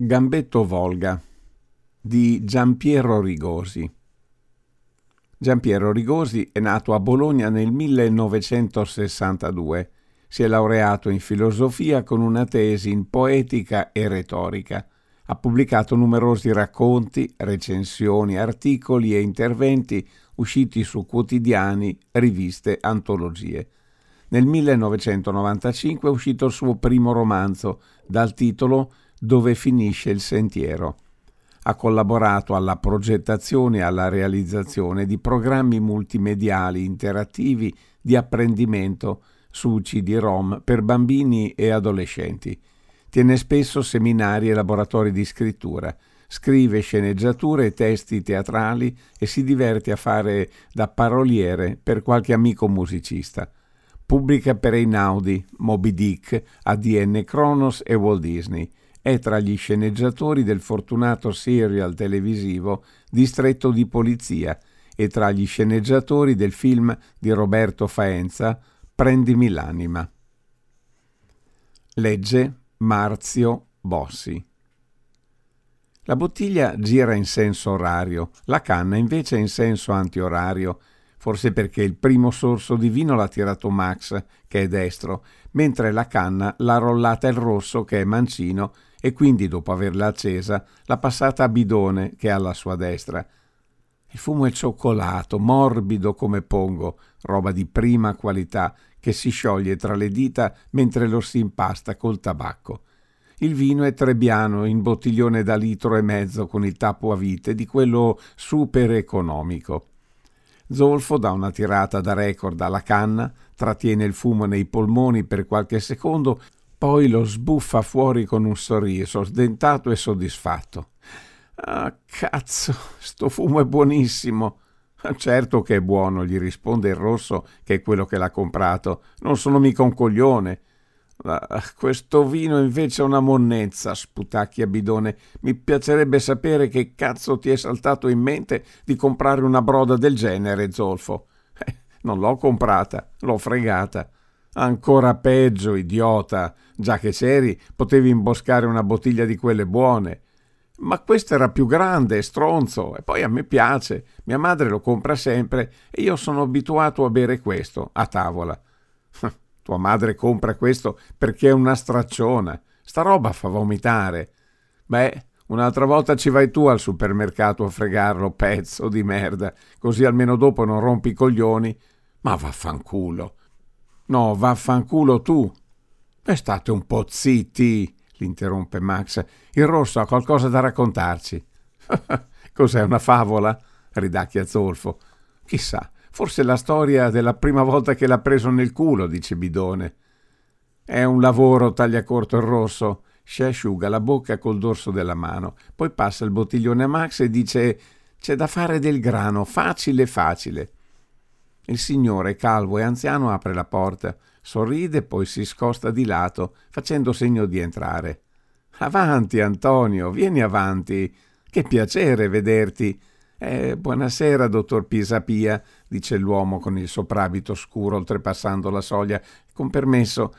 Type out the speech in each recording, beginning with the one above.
Gambetto Volga di Giampiero Rigosi. Giampiero Rigosi è nato a Bologna nel 1962. Si è laureato in filosofia con una tesi in poetica e retorica. Ha pubblicato numerosi racconti, recensioni, articoli e interventi usciti su quotidiani, riviste, antologie. Nel 1995 è uscito il suo primo romanzo, dal titolo dove finisce il sentiero. Ha collaborato alla progettazione e alla realizzazione di programmi multimediali interattivi di apprendimento su CD-ROM per bambini e adolescenti. Tiene spesso seminari e laboratori di scrittura, scrive sceneggiature e testi teatrali e si diverte a fare da paroliere per qualche amico musicista. Pubblica per Einaudi, Moby Dick, ADN Kronos e Walt Disney è tra gli sceneggiatori del fortunato serial televisivo Distretto di Polizia e tra gli sceneggiatori del film di Roberto Faenza Prendimi l'anima. Legge Marzio Bossi. La bottiglia gira in senso orario, la canna invece in senso antiorario, forse perché il primo sorso di vino l'ha tirato Max, che è destro, mentre la canna l'ha rollata il rosso, che è mancino, e quindi dopo averla accesa l'ha passata a Bidone che è alla sua destra. Il fumo è cioccolato, morbido come pongo, roba di prima qualità che si scioglie tra le dita mentre lo si impasta col tabacco. Il vino è trebbiano in bottiglione da litro e mezzo con il tappo a vite di quello super economico. Zolfo dà una tirata da record alla canna, trattiene il fumo nei polmoni per qualche secondo poi lo sbuffa fuori con un sorriso, sdentato e soddisfatto. Ah, cazzo, sto fumo è buonissimo. Certo che è buono, gli risponde il rosso, che è quello che l'ha comprato. Non sono mica un coglione. Ah, questo vino invece è una monnezza, sputacchia bidone. Mi piacerebbe sapere che cazzo ti è saltato in mente di comprare una broda del genere, Zolfo. Eh, non l'ho comprata, l'ho fregata. Ancora peggio, idiota. Già che c'eri, potevi imboscare una bottiglia di quelle buone. Ma questa era più grande, stronzo, e poi a me piace. Mia madre lo compra sempre e io sono abituato a bere questo, a tavola. Tua madre compra questo perché è una stracciona. Sta roba fa vomitare. Beh, un'altra volta ci vai tu al supermercato a fregarlo, pezzo di merda, così almeno dopo non rompi i coglioni. Ma vaffanculo. No, vaffanculo tu. E state un po' zitti, l'interrompe Max. Il rosso ha qualcosa da raccontarci. Cos'è una favola? ridacchia Zolfo. Chissà, forse la storia della prima volta che l'ha preso nel culo, dice Bidone. È un lavoro, taglia corto il rosso. Si asciuga la bocca col dorso della mano, poi passa il bottiglione a Max e dice: C'è da fare del grano, facile, facile. Il signore, calvo e anziano, apre la porta, sorride, poi si scosta di lato, facendo segno di entrare. Avanti, Antonio, vieni avanti. Che piacere vederti. Eh, buonasera, dottor Pisapia, dice l'uomo con il soprabito scuro oltrepassando la soglia. Con permesso.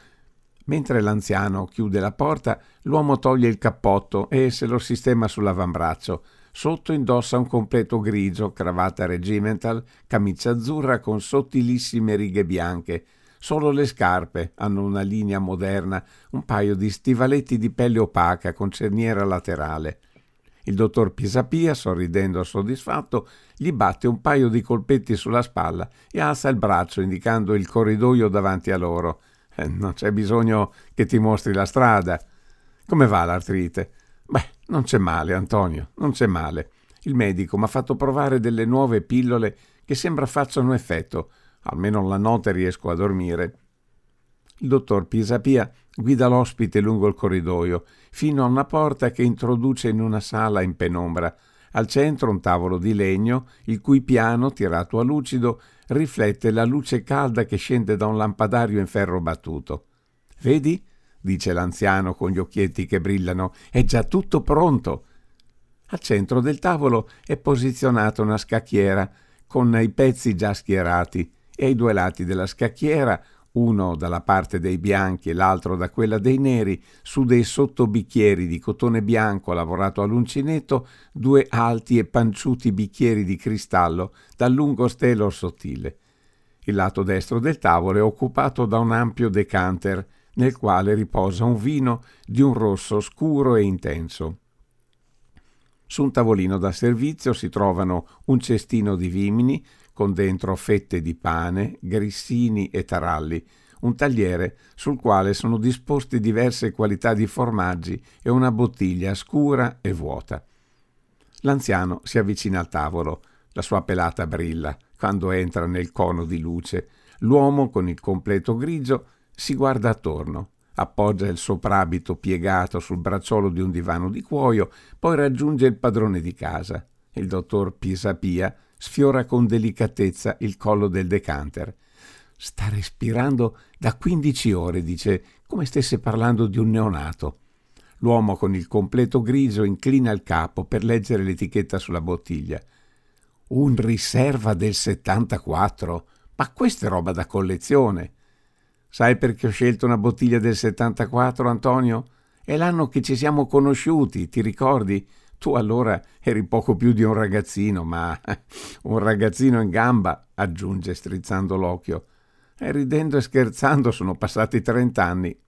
Mentre l'anziano chiude la porta, l'uomo toglie il cappotto e se lo sistema sull'avambraccio. Sotto indossa un completo grigio, cravatta regimental, camicia azzurra con sottilissime righe bianche. Solo le scarpe hanno una linea moderna, un paio di stivaletti di pelle opaca con cerniera laterale. Il dottor Pisapia, sorridendo soddisfatto, gli batte un paio di colpetti sulla spalla e alza il braccio indicando il corridoio davanti a loro. Eh, non c'è bisogno che ti mostri la strada. Come va l'artrite? Beh, non c'è male, Antonio, non c'è male. Il medico mi ha fatto provare delle nuove pillole che sembra facciano effetto. Almeno la notte riesco a dormire. Il dottor Pisapia guida l'ospite lungo il corridoio, fino a una porta che introduce in una sala in penombra. Al centro un tavolo di legno, il cui piano, tirato a lucido, riflette la luce calda che scende da un lampadario in ferro battuto. Vedi? Dice l'anziano con gli occhietti che brillano, è già tutto pronto. Al centro del tavolo è posizionata una scacchiera con i pezzi già schierati e ai due lati della scacchiera uno dalla parte dei bianchi e l'altro da quella dei neri, su dei sottobicchieri di cotone bianco lavorato all'uncinetto, due alti e panciuti bicchieri di cristallo dal lungo stelo sottile. Il lato destro del tavolo è occupato da un ampio decanter, nel quale riposa un vino di un rosso scuro e intenso. Su un tavolino da servizio si trovano un cestino di vimini, con dentro fette di pane, grissini e taralli, un tagliere sul quale sono disposte diverse qualità di formaggi e una bottiglia scura e vuota. L'anziano si avvicina al tavolo, la sua pelata brilla quando entra nel cono di luce. L'uomo con il completo grigio si guarda attorno, appoggia il soprabito piegato sul bracciolo di un divano di cuoio, poi raggiunge il padrone di casa. Il dottor Pisapia sfiora con delicatezza il collo del decanter. Sta respirando da quindici ore, dice, come stesse parlando di un neonato. L'uomo con il completo grigio inclina il capo per leggere l'etichetta sulla bottiglia. Un riserva del 74? Ma questa è roba da collezione. Sai perché ho scelto una bottiglia del 74, Antonio? È l'anno che ci siamo conosciuti, ti ricordi? Tu allora eri poco più di un ragazzino, ma un ragazzino in gamba, aggiunge strizzando l'occhio. E ridendo e scherzando sono passati trent'anni.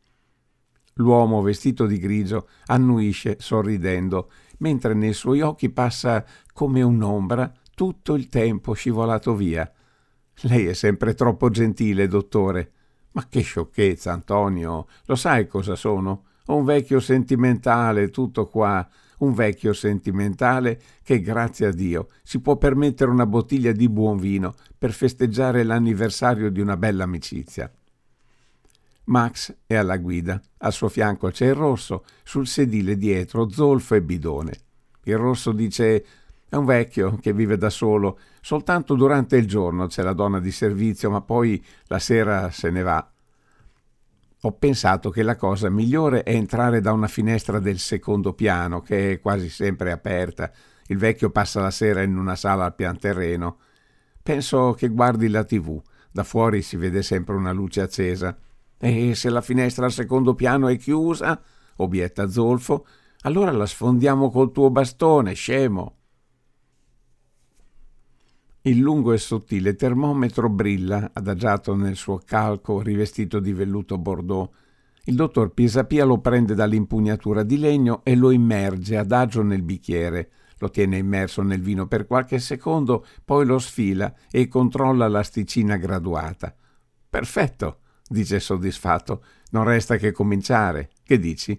L'uomo vestito di grigio annuisce sorridendo, mentre nei suoi occhi passa come un'ombra tutto il tempo scivolato via. Lei è sempre troppo gentile, dottore. Ma che sciocchezza, Antonio. Lo sai cosa sono? Un vecchio sentimentale, tutto qua un vecchio sentimentale che, grazie a Dio, si può permettere una bottiglia di buon vino per festeggiare l'anniversario di una bella amicizia. Max è alla guida, al suo fianco c'è il rosso, sul sedile dietro zolfo e bidone. Il rosso dice è un vecchio che vive da solo, soltanto durante il giorno c'è la donna di servizio, ma poi la sera se ne va ho pensato che la cosa migliore è entrare da una finestra del secondo piano, che è quasi sempre aperta. Il vecchio passa la sera in una sala al pian terreno. Penso che guardi la tv. Da fuori si vede sempre una luce accesa. E se la finestra al secondo piano è chiusa, obietta Zolfo, allora la sfondiamo col tuo bastone, scemo. Il lungo e sottile termometro brilla, adagiato nel suo calco rivestito di velluto bordeaux. Il dottor Pisapia lo prende dall'impugnatura di legno e lo immerge adagio nel bicchiere. Lo tiene immerso nel vino per qualche secondo, poi lo sfila e controlla l'asticina graduata. Perfetto, dice soddisfatto. Non resta che cominciare. Che dici?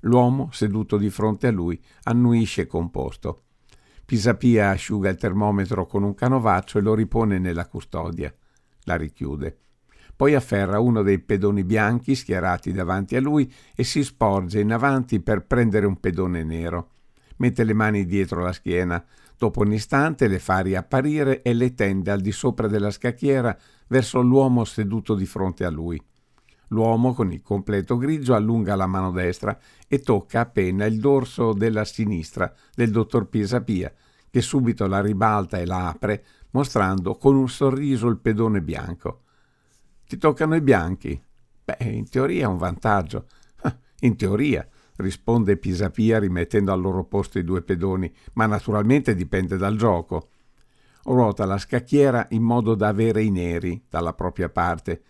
L'uomo, seduto di fronte a lui, annuisce composto. Pisapia asciuga il termometro con un canovaccio e lo ripone nella custodia. La richiude. Poi afferra uno dei pedoni bianchi schierati davanti a lui e si sporge in avanti per prendere un pedone nero. Mette le mani dietro la schiena. Dopo un istante le fa riapparire e le tende al di sopra della scacchiera verso l'uomo seduto di fronte a lui. L'uomo con il completo grigio allunga la mano destra e tocca appena il dorso della sinistra del dottor Pisapia, che subito la ribalta e la apre, mostrando con un sorriso il pedone bianco. Ti toccano i bianchi? Beh, in teoria è un vantaggio. Ah, in teoria, risponde Pisapia rimettendo al loro posto i due pedoni, ma naturalmente dipende dal gioco. Ruota la scacchiera in modo da avere i neri dalla propria parte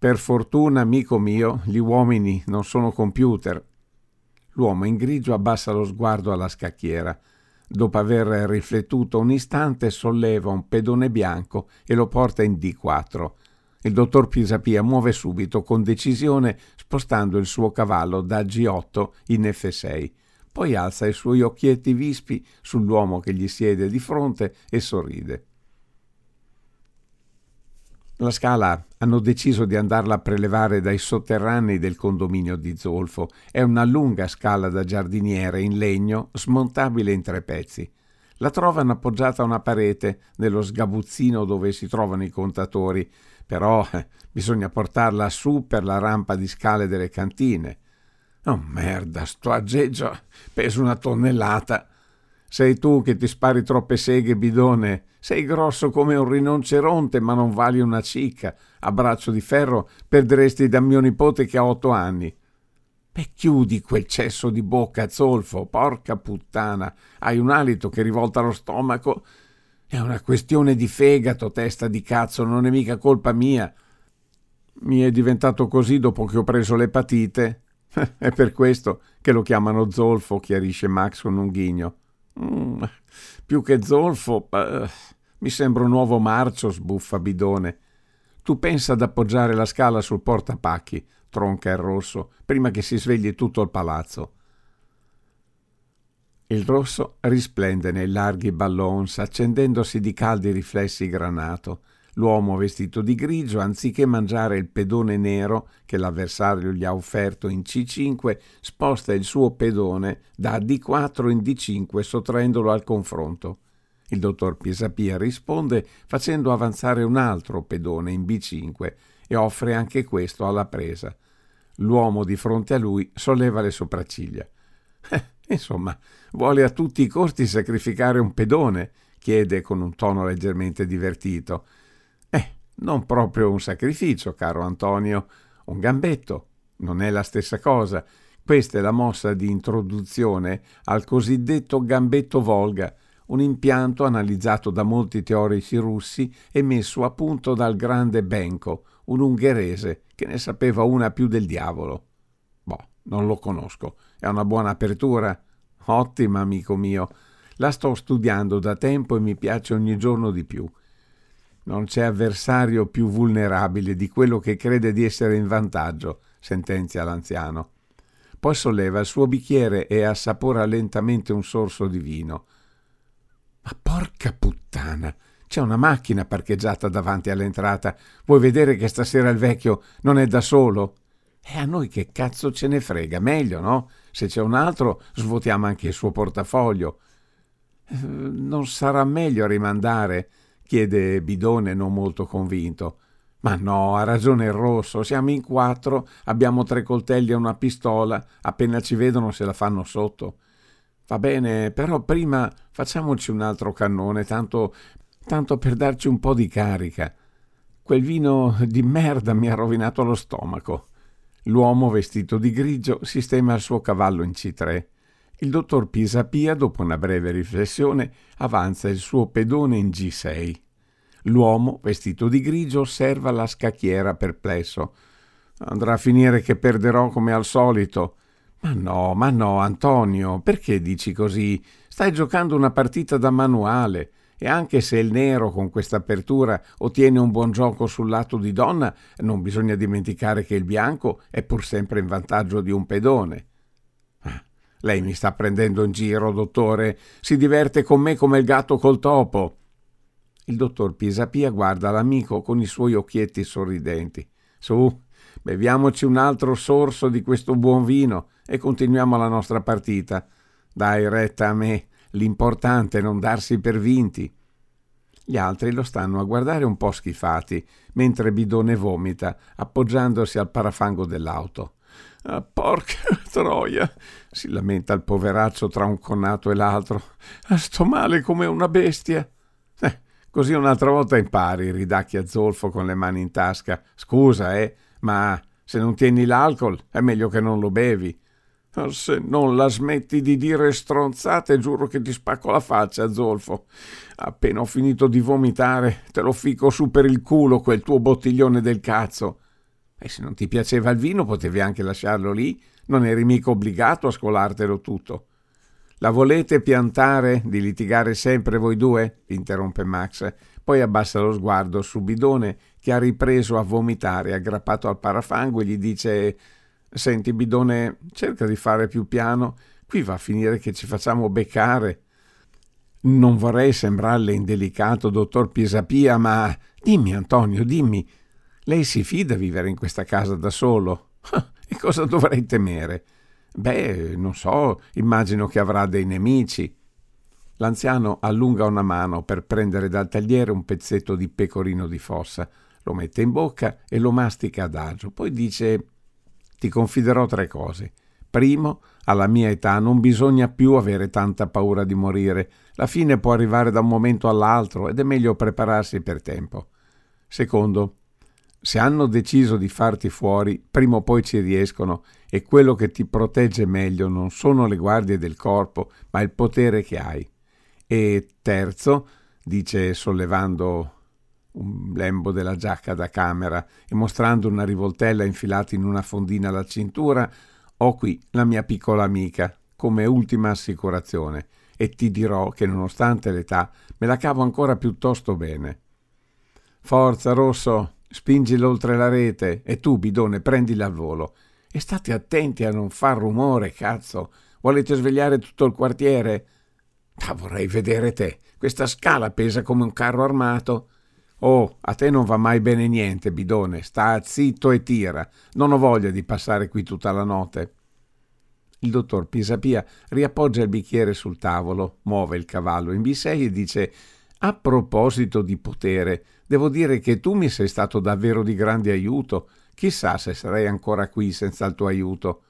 per fortuna, amico mio, gli uomini non sono computer. L'uomo in grigio abbassa lo sguardo alla scacchiera. Dopo aver riflettuto un istante, solleva un pedone bianco e lo porta in D4. Il dottor Pisapia muove subito con decisione, spostando il suo cavallo da G8 in F6. Poi alza i suoi occhietti vispi sull'uomo che gli siede di fronte e sorride. La scala hanno deciso di andarla a prelevare dai sotterranei del condominio di Zolfo. È una lunga scala da giardiniere in legno, smontabile in tre pezzi. La trovano appoggiata a una parete nello sgabuzzino dove si trovano i contatori, però eh, bisogna portarla su per la rampa di scale delle cantine. Oh merda, sto aggeggio pesa una tonnellata. Sei tu che ti spari troppe seghe, bidone. Sei grosso come un rinoceronte, ma non vali una cicca. A braccio di ferro perderesti da mio nipote che ha otto anni. E chiudi quel cesso di bocca, zolfo, porca puttana. Hai un alito che rivolta lo stomaco. È una questione di fegato, testa di cazzo, non è mica colpa mia. Mi è diventato così dopo che ho preso l'epatite. è per questo che lo chiamano zolfo, chiarisce Max con un ghigno. Mm, più che zolfo, uh, mi sembra un nuovo marcio, sbuffa Bidone. Tu pensa ad appoggiare la scala sul portapacchi, tronca il rosso, prima che si svegli tutto il palazzo. Il rosso risplende nei larghi ballons, accendendosi di caldi riflessi granato. L'uomo vestito di grigio, anziché mangiare il pedone nero che l'avversario gli ha offerto in C5, sposta il suo pedone da D4 in D5 sottraendolo al confronto. Il dottor Piesapia risponde facendo avanzare un altro pedone in B5 e offre anche questo alla presa. L'uomo di fronte a lui solleva le sopracciglia. Eh, insomma, vuole a tutti i costi sacrificare un pedone? chiede con un tono leggermente divertito. Non proprio un sacrificio, caro Antonio, un gambetto. Non è la stessa cosa. Questa è la mossa di introduzione al cosiddetto gambetto Volga, un impianto analizzato da molti teorici russi e messo a punto dal grande Benko, un ungherese che ne sapeva una più del diavolo. Boh, non lo conosco. È una buona apertura? Ottima, amico mio. La sto studiando da tempo e mi piace ogni giorno di più. Non c'è avversario più vulnerabile di quello che crede di essere in vantaggio, sentenzia l'anziano. Poi solleva il suo bicchiere e assapora lentamente un sorso di vino. Ma porca puttana! C'è una macchina parcheggiata davanti all'entrata. Vuoi vedere che stasera il vecchio non è da solo? E a noi che cazzo ce ne frega? Meglio, no? Se c'è un altro, svuotiamo anche il suo portafoglio. Eh, non sarà meglio rimandare? Chiede Bidone non molto convinto. Ma no, ha ragione il rosso, siamo in quattro, abbiamo tre coltelli e una pistola, appena ci vedono se la fanno sotto. Va bene, però prima facciamoci un altro cannone, tanto, tanto per darci un po' di carica. Quel vino di merda mi ha rovinato lo stomaco. L'uomo vestito di grigio sistema il suo cavallo in C3. Il dottor Pisapia, dopo una breve riflessione, avanza il suo pedone in G6. L'uomo, vestito di grigio, osserva la scacchiera perplesso. Andrà a finire che perderò come al solito. Ma no, ma no, Antonio, perché dici così? Stai giocando una partita da manuale e anche se il nero con questa apertura ottiene un buon gioco sul lato di donna, non bisogna dimenticare che il bianco è pur sempre in vantaggio di un pedone. Lei mi sta prendendo in giro, dottore. Si diverte con me come il gatto col topo. Il dottor Pisapia guarda l'amico con i suoi occhietti sorridenti. Su, beviamoci un altro sorso di questo buon vino e continuiamo la nostra partita. Dai retta a me, l'importante è non darsi per vinti. Gli altri lo stanno a guardare un po' schifati, mentre Bidone vomita, appoggiandosi al parafango dell'auto. Ah, porca troia! si lamenta il poveraccio tra un connato e l'altro. Ah, sto male come una bestia. Eh, così un'altra volta impari, ridacchia Zolfo con le mani in tasca. Scusa, eh, ma se non tieni l'alcol è meglio che non lo bevi. Se non la smetti di dire stronzate, giuro che ti spacco la faccia, Zolfo. Appena ho finito di vomitare, te lo fico su per il culo quel tuo bottiglione del cazzo. E se non ti piaceva il vino, potevi anche lasciarlo lì, non eri mica obbligato a scolartelo tutto. La volete piantare di litigare sempre voi due? interrompe Max. Poi abbassa lo sguardo su Bidone, che ha ripreso a vomitare, aggrappato al parafango, e gli dice Senti, bidone, cerca di fare più piano. Qui va a finire che ci facciamo beccare. Non vorrei sembrarle indelicato, dottor Pisapia, ma dimmi, Antonio, dimmi, lei si fida vivere in questa casa da solo? e cosa dovrei temere? Beh, non so, immagino che avrà dei nemici. L'anziano allunga una mano per prendere dal tagliere un pezzetto di pecorino di fossa, lo mette in bocca e lo mastica adagio, poi dice ti confiderò tre cose. Primo, Alla mia età non bisogna più avere tanta paura di morire. La fine può arrivare da un momento all'altro ed è meglio prepararsi per tempo. Secondo, se hanno deciso di farti fuori, prima o poi ci riescono e quello che ti protegge meglio non sono le guardie del corpo, ma il potere che hai. E terzo, dice sollevando un lembo della giacca da camera e mostrando una rivoltella infilata in una fondina alla cintura, ho qui la mia piccola amica come ultima assicurazione e ti dirò che nonostante l'età me la cavo ancora piuttosto bene. Forza, Rosso, spingilo oltre la rete e tu, bidone, prendila al volo. E state attenti a non far rumore, cazzo. Volete svegliare tutto il quartiere? Ah, vorrei vedere te. Questa scala pesa come un carro armato. Oh, a te non va mai bene niente, bidone. Sta zitto e tira. Non ho voglia di passare qui tutta la notte. Il dottor Pisapia riappoggia il bicchiere sul tavolo, muove il cavallo in B6 e dice a proposito di potere, devo dire che tu mi sei stato davvero di grande aiuto. Chissà se sarei ancora qui senza il tuo aiuto.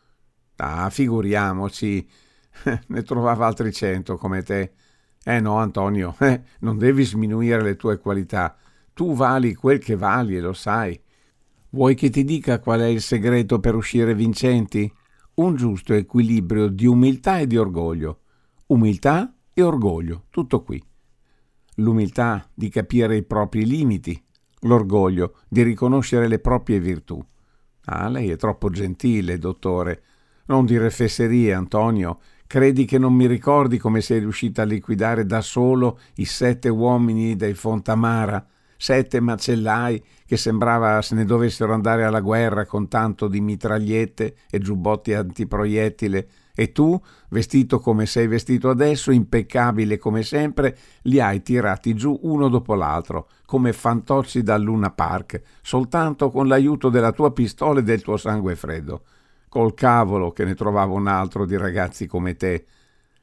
Ah, figuriamoci. ne trovava altri cento come te. Eh no, Antonio, eh, non devi sminuire le tue qualità. Tu vali quel che vali e lo sai. Vuoi che ti dica qual è il segreto per uscire vincenti? Un giusto equilibrio di umiltà e di orgoglio. Umiltà e orgoglio, tutto qui. L'umiltà di capire i propri limiti, l'orgoglio di riconoscere le proprie virtù. Ah, lei è troppo gentile, dottore. Non dire fesserie, Antonio. Credi che non mi ricordi come sei riuscita a liquidare da solo i sette uomini dei Fontamara? sette macellai che sembrava se ne dovessero andare alla guerra con tanto di mitragliette e giubbotti antiproiettile, e tu, vestito come sei vestito adesso, impeccabile come sempre, li hai tirati giù uno dopo l'altro, come fantocci dal Luna Park, soltanto con l'aiuto della tua pistola e del tuo sangue freddo. Col cavolo che ne trovavo un altro di ragazzi come te.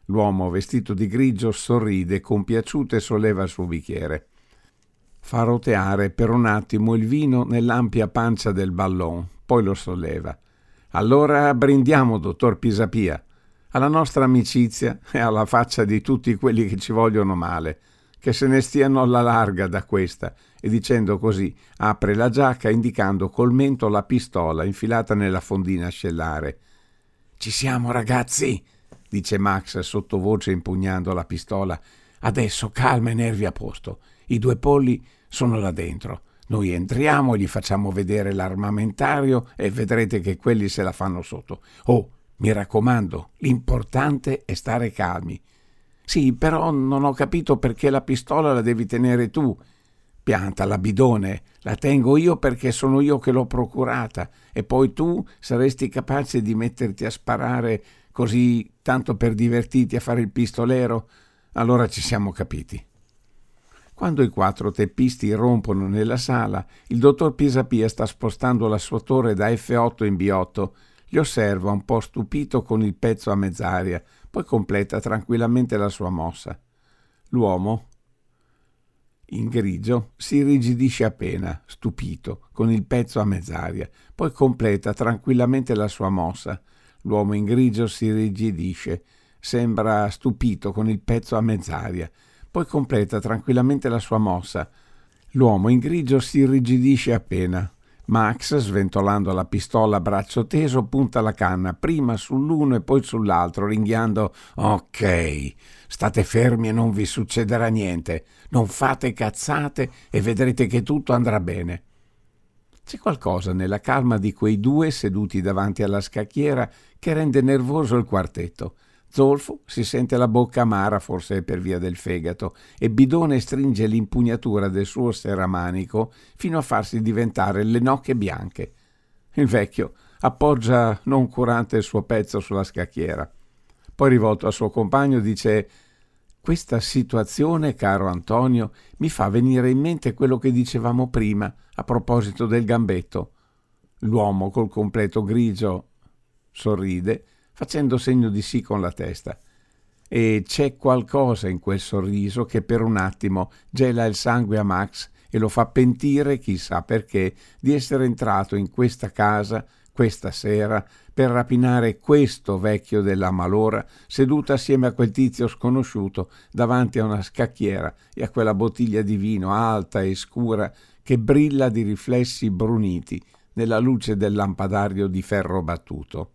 L'uomo vestito di grigio sorride compiaciuto e solleva il suo bicchiere fa roteare per un attimo il vino nell'ampia pancia del ballon, poi lo solleva. Allora brindiamo, dottor Pisapia, alla nostra amicizia e alla faccia di tutti quelli che ci vogliono male, che se ne stiano alla larga da questa, e dicendo così apre la giacca indicando col mento la pistola infilata nella fondina ascellare. Ci siamo, ragazzi, dice Max sottovoce impugnando la pistola. Adesso calma e nervi a posto. I due polli sono là dentro. Noi entriamo, gli facciamo vedere l'armamentario e vedrete che quelli se la fanno sotto. Oh, mi raccomando, l'importante è stare calmi. Sì, però non ho capito perché la pistola la devi tenere tu. Pianta la bidone, la tengo io perché sono io che l'ho procurata e poi tu saresti capace di metterti a sparare così tanto per divertirti a fare il pistolero? Allora ci siamo capiti. Quando i quattro teppisti irrompono nella sala, il dottor Pisapia sta spostando la sua torre da F8 in B8. Li osserva un po' stupito con il pezzo a mezz'aria, poi completa tranquillamente la sua mossa. L'uomo, in grigio, si irrigidisce appena, stupito, con il pezzo a mezz'aria, poi completa tranquillamente la sua mossa. L'uomo in grigio si irrigidisce, sembra stupito con il pezzo a mezz'aria, poi completa tranquillamente la sua mossa. L'uomo in grigio si irrigidisce appena. Max, sventolando la pistola a braccio teso, punta la canna prima sull'uno e poi sull'altro, ringhiando Ok, state fermi e non vi succederà niente. Non fate cazzate e vedrete che tutto andrà bene. C'è qualcosa nella calma di quei due seduti davanti alla scacchiera che rende nervoso il quartetto. Zolfo si sente la bocca amara, forse per via del fegato, e Bidone stringe l'impugnatura del suo serramanico fino a farsi diventare le nocche bianche. Il vecchio appoggia noncurante il suo pezzo sulla scacchiera. Poi, rivolto al suo compagno, dice questa situazione, caro Antonio, mi fa venire in mente quello che dicevamo prima a proposito del gambetto. L'uomo col completo grigio sorride facendo segno di sì con la testa. E c'è qualcosa in quel sorriso che per un attimo gela il sangue a Max e lo fa pentire, chissà perché, di essere entrato in questa casa questa sera per rapinare questo vecchio della malora seduto assieme a quel tizio sconosciuto davanti a una scacchiera e a quella bottiglia di vino alta e scura che brilla di riflessi bruniti nella luce del lampadario di ferro battuto.